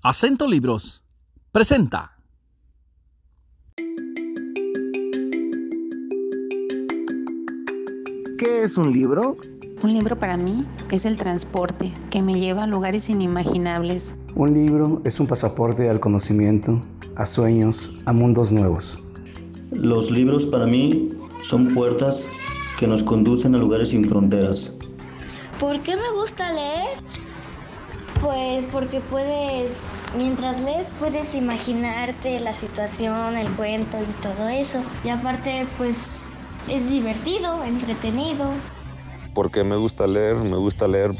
Acento Libros presenta. ¿Qué es un libro? Un libro para mí es el transporte que me lleva a lugares inimaginables. Un libro es un pasaporte al conocimiento, a sueños, a mundos nuevos. Los libros para mí son puertas que nos conducen a lugares sin fronteras. ¿Por qué me gusta leer? Pues porque puedes, mientras lees, puedes imaginarte la situación, el cuento y todo eso. Y aparte, pues es divertido, entretenido. Porque me gusta leer, me gusta leer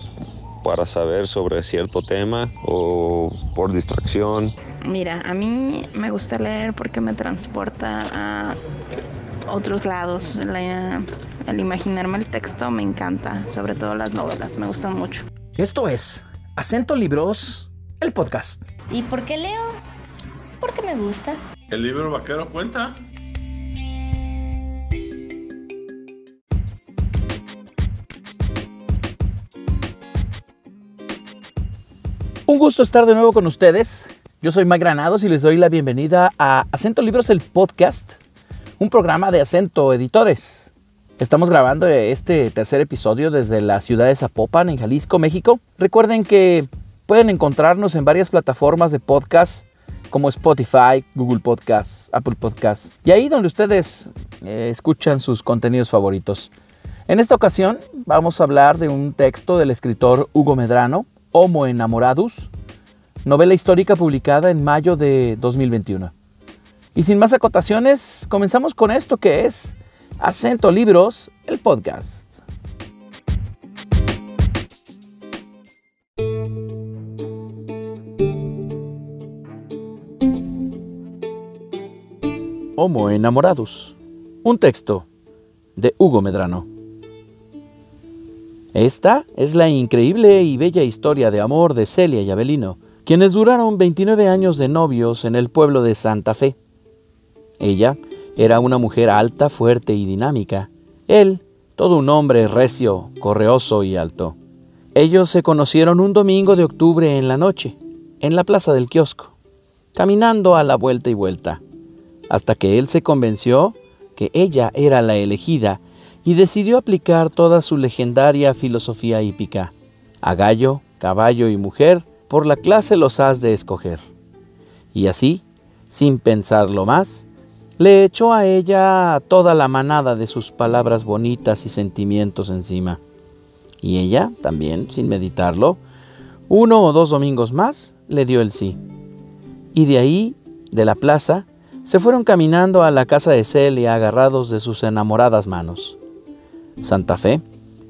para saber sobre cierto tema o por distracción. Mira, a mí me gusta leer porque me transporta a otros lados. La, el imaginarme el texto me encanta, sobre todo las novelas, me gustan mucho. Esto es Acento Libros, el podcast. ¿Y por qué leo? Porque me gusta. ¿El libro vaquero cuenta? Un gusto estar de nuevo con ustedes. Yo soy Mike Granados y les doy la bienvenida a Acento Libros, el podcast, un programa de Acento Editores. Estamos grabando este tercer episodio desde la ciudad de Zapopan, en Jalisco, México. Recuerden que pueden encontrarnos en varias plataformas de podcast como Spotify, Google Podcasts, Apple Podcasts y ahí donde ustedes eh, escuchan sus contenidos favoritos. En esta ocasión vamos a hablar de un texto del escritor Hugo Medrano, Homo Enamoradus, novela histórica publicada en mayo de 2021. Y sin más acotaciones, comenzamos con esto que es Acento Libros, el podcast. Homo Enamoradus, un texto de Hugo Medrano. Esta es la increíble y bella historia de amor de Celia y Abelino, quienes duraron 29 años de novios en el pueblo de Santa Fe. Ella era una mujer alta, fuerte y dinámica. Él, todo un hombre recio, correoso y alto. Ellos se conocieron un domingo de octubre en la noche, en la plaza del kiosco, caminando a la vuelta y vuelta, hasta que él se convenció que ella era la elegida y decidió aplicar toda su legendaria filosofía hípica. A gallo, caballo y mujer, por la clase los has de escoger. Y así, sin pensarlo más, le echó a ella toda la manada de sus palabras bonitas y sentimientos encima. Y ella, también, sin meditarlo, uno o dos domingos más, le dio el sí. Y de ahí, de la plaza, se fueron caminando a la casa de Celia agarrados de sus enamoradas manos. Santa Fe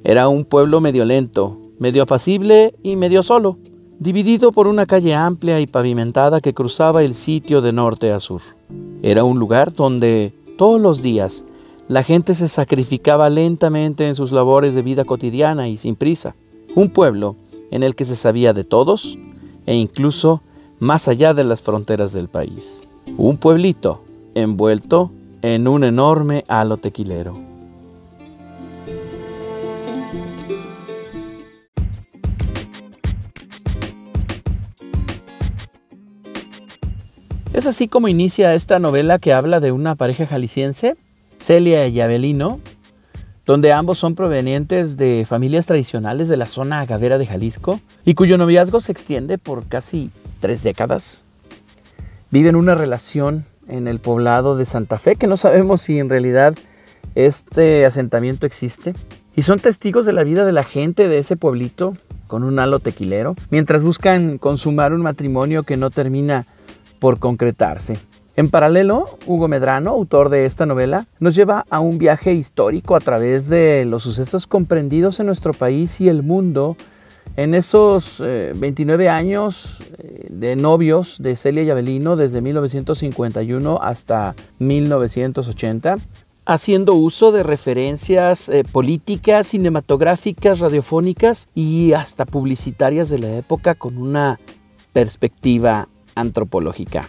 era un pueblo medio lento, medio apacible y medio solo, dividido por una calle amplia y pavimentada que cruzaba el sitio de norte a sur. Era un lugar donde todos los días la gente se sacrificaba lentamente en sus labores de vida cotidiana y sin prisa. Un pueblo en el que se sabía de todos e incluso más allá de las fronteras del país. Un pueblito envuelto en un enorme halo tequilero. Es así como inicia esta novela que habla de una pareja jalisciense, Celia y Abelino, donde ambos son provenientes de familias tradicionales de la zona agavera de Jalisco y cuyo noviazgo se extiende por casi tres décadas. Viven una relación en el poblado de Santa Fe que no sabemos si en realidad este asentamiento existe y son testigos de la vida de la gente de ese pueblito con un halo tequilero mientras buscan consumar un matrimonio que no termina por concretarse. En paralelo, Hugo Medrano, autor de esta novela, nos lleva a un viaje histórico a través de los sucesos comprendidos en nuestro país y el mundo en esos 29 eh, años eh, de novios de Celia y Abelino desde 1951 hasta 1980, haciendo uso de referencias eh, políticas, cinematográficas, radiofónicas y hasta publicitarias de la época con una perspectiva antropológica.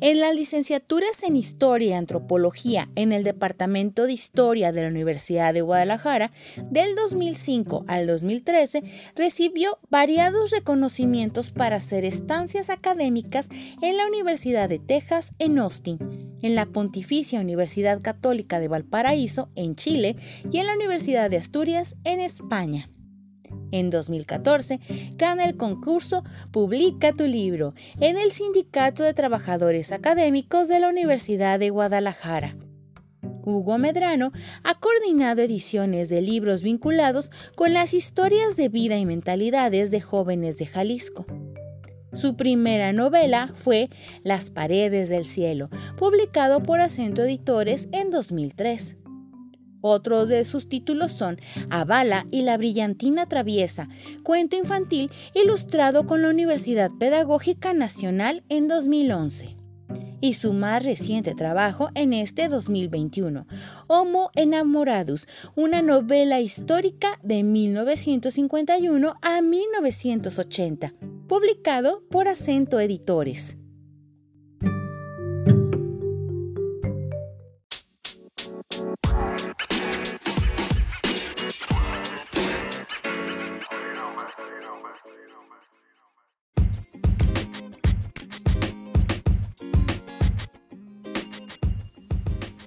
En las licenciaturas en Historia y Antropología en el Departamento de Historia de la Universidad de Guadalajara, del 2005 al 2013, recibió variados reconocimientos para hacer estancias académicas en la Universidad de Texas en Austin, en la Pontificia Universidad Católica de Valparaíso en Chile y en la Universidad de Asturias en España. En 2014, gana el concurso Publica tu libro en el Sindicato de Trabajadores Académicos de la Universidad de Guadalajara. Hugo Medrano ha coordinado ediciones de libros vinculados con las historias de vida y mentalidades de jóvenes de Jalisco. Su primera novela fue Las paredes del cielo, publicado por Acento Editores en 2003. Otros de sus títulos son Avala y la brillantina traviesa, cuento infantil ilustrado con la Universidad Pedagógica Nacional en 2011 y su más reciente trabajo en este 2021, Homo Enamoradus, una novela histórica de 1951 a 1980, publicado por Acento Editores.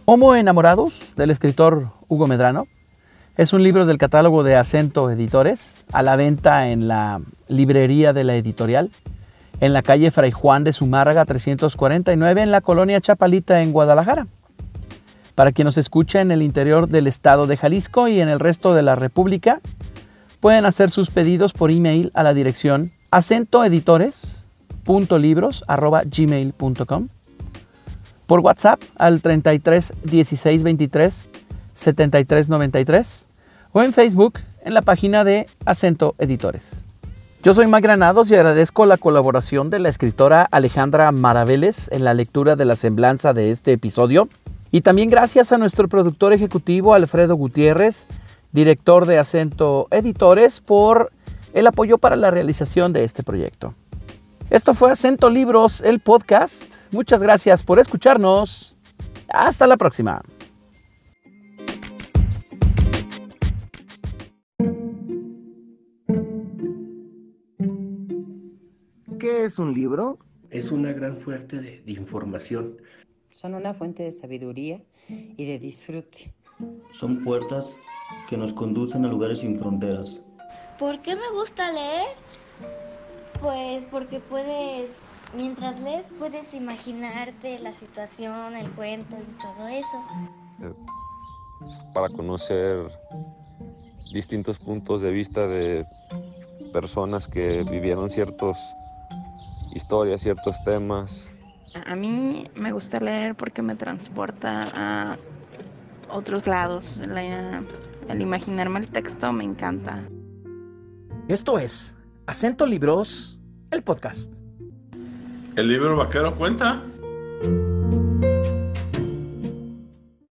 Homo Enamorados, del escritor Hugo Medrano, es un libro del catálogo de Acento Editores, a la venta en la librería de la editorial, en la calle Fray Juan de Zumárraga 349, en la colonia Chapalita, en Guadalajara. Para quien nos escucha en el interior del estado de Jalisco y en el resto de la República, pueden hacer sus pedidos por email a la dirección acentoeditores.libros.gmail.com por WhatsApp al 33 16 23 73 93 o en Facebook en la página de Acento Editores. Yo soy Mag Granados y agradezco la colaboración de la escritora Alejandra Maraveles en la lectura de la semblanza de este episodio. Y también gracias a nuestro productor ejecutivo Alfredo Gutiérrez, director de Acento Editores, por el apoyo para la realización de este proyecto. Esto fue Acento Libros, el podcast. Muchas gracias por escucharnos. Hasta la próxima. ¿Qué es un libro? Es una gran fuente de, de información. Son una fuente de sabiduría y de disfrute. Son puertas que nos conducen a lugares sin fronteras. ¿Por qué me gusta leer? Pues porque puedes, mientras lees, puedes imaginarte la situación, el cuento y todo eso. Para conocer distintos puntos de vista de personas que vivieron ciertas historias, ciertos temas. A mí me gusta leer porque me transporta a otros lados. La, el imaginarme el texto me encanta. Esto es Acento Libros, el podcast. ¿El libro vaquero cuenta?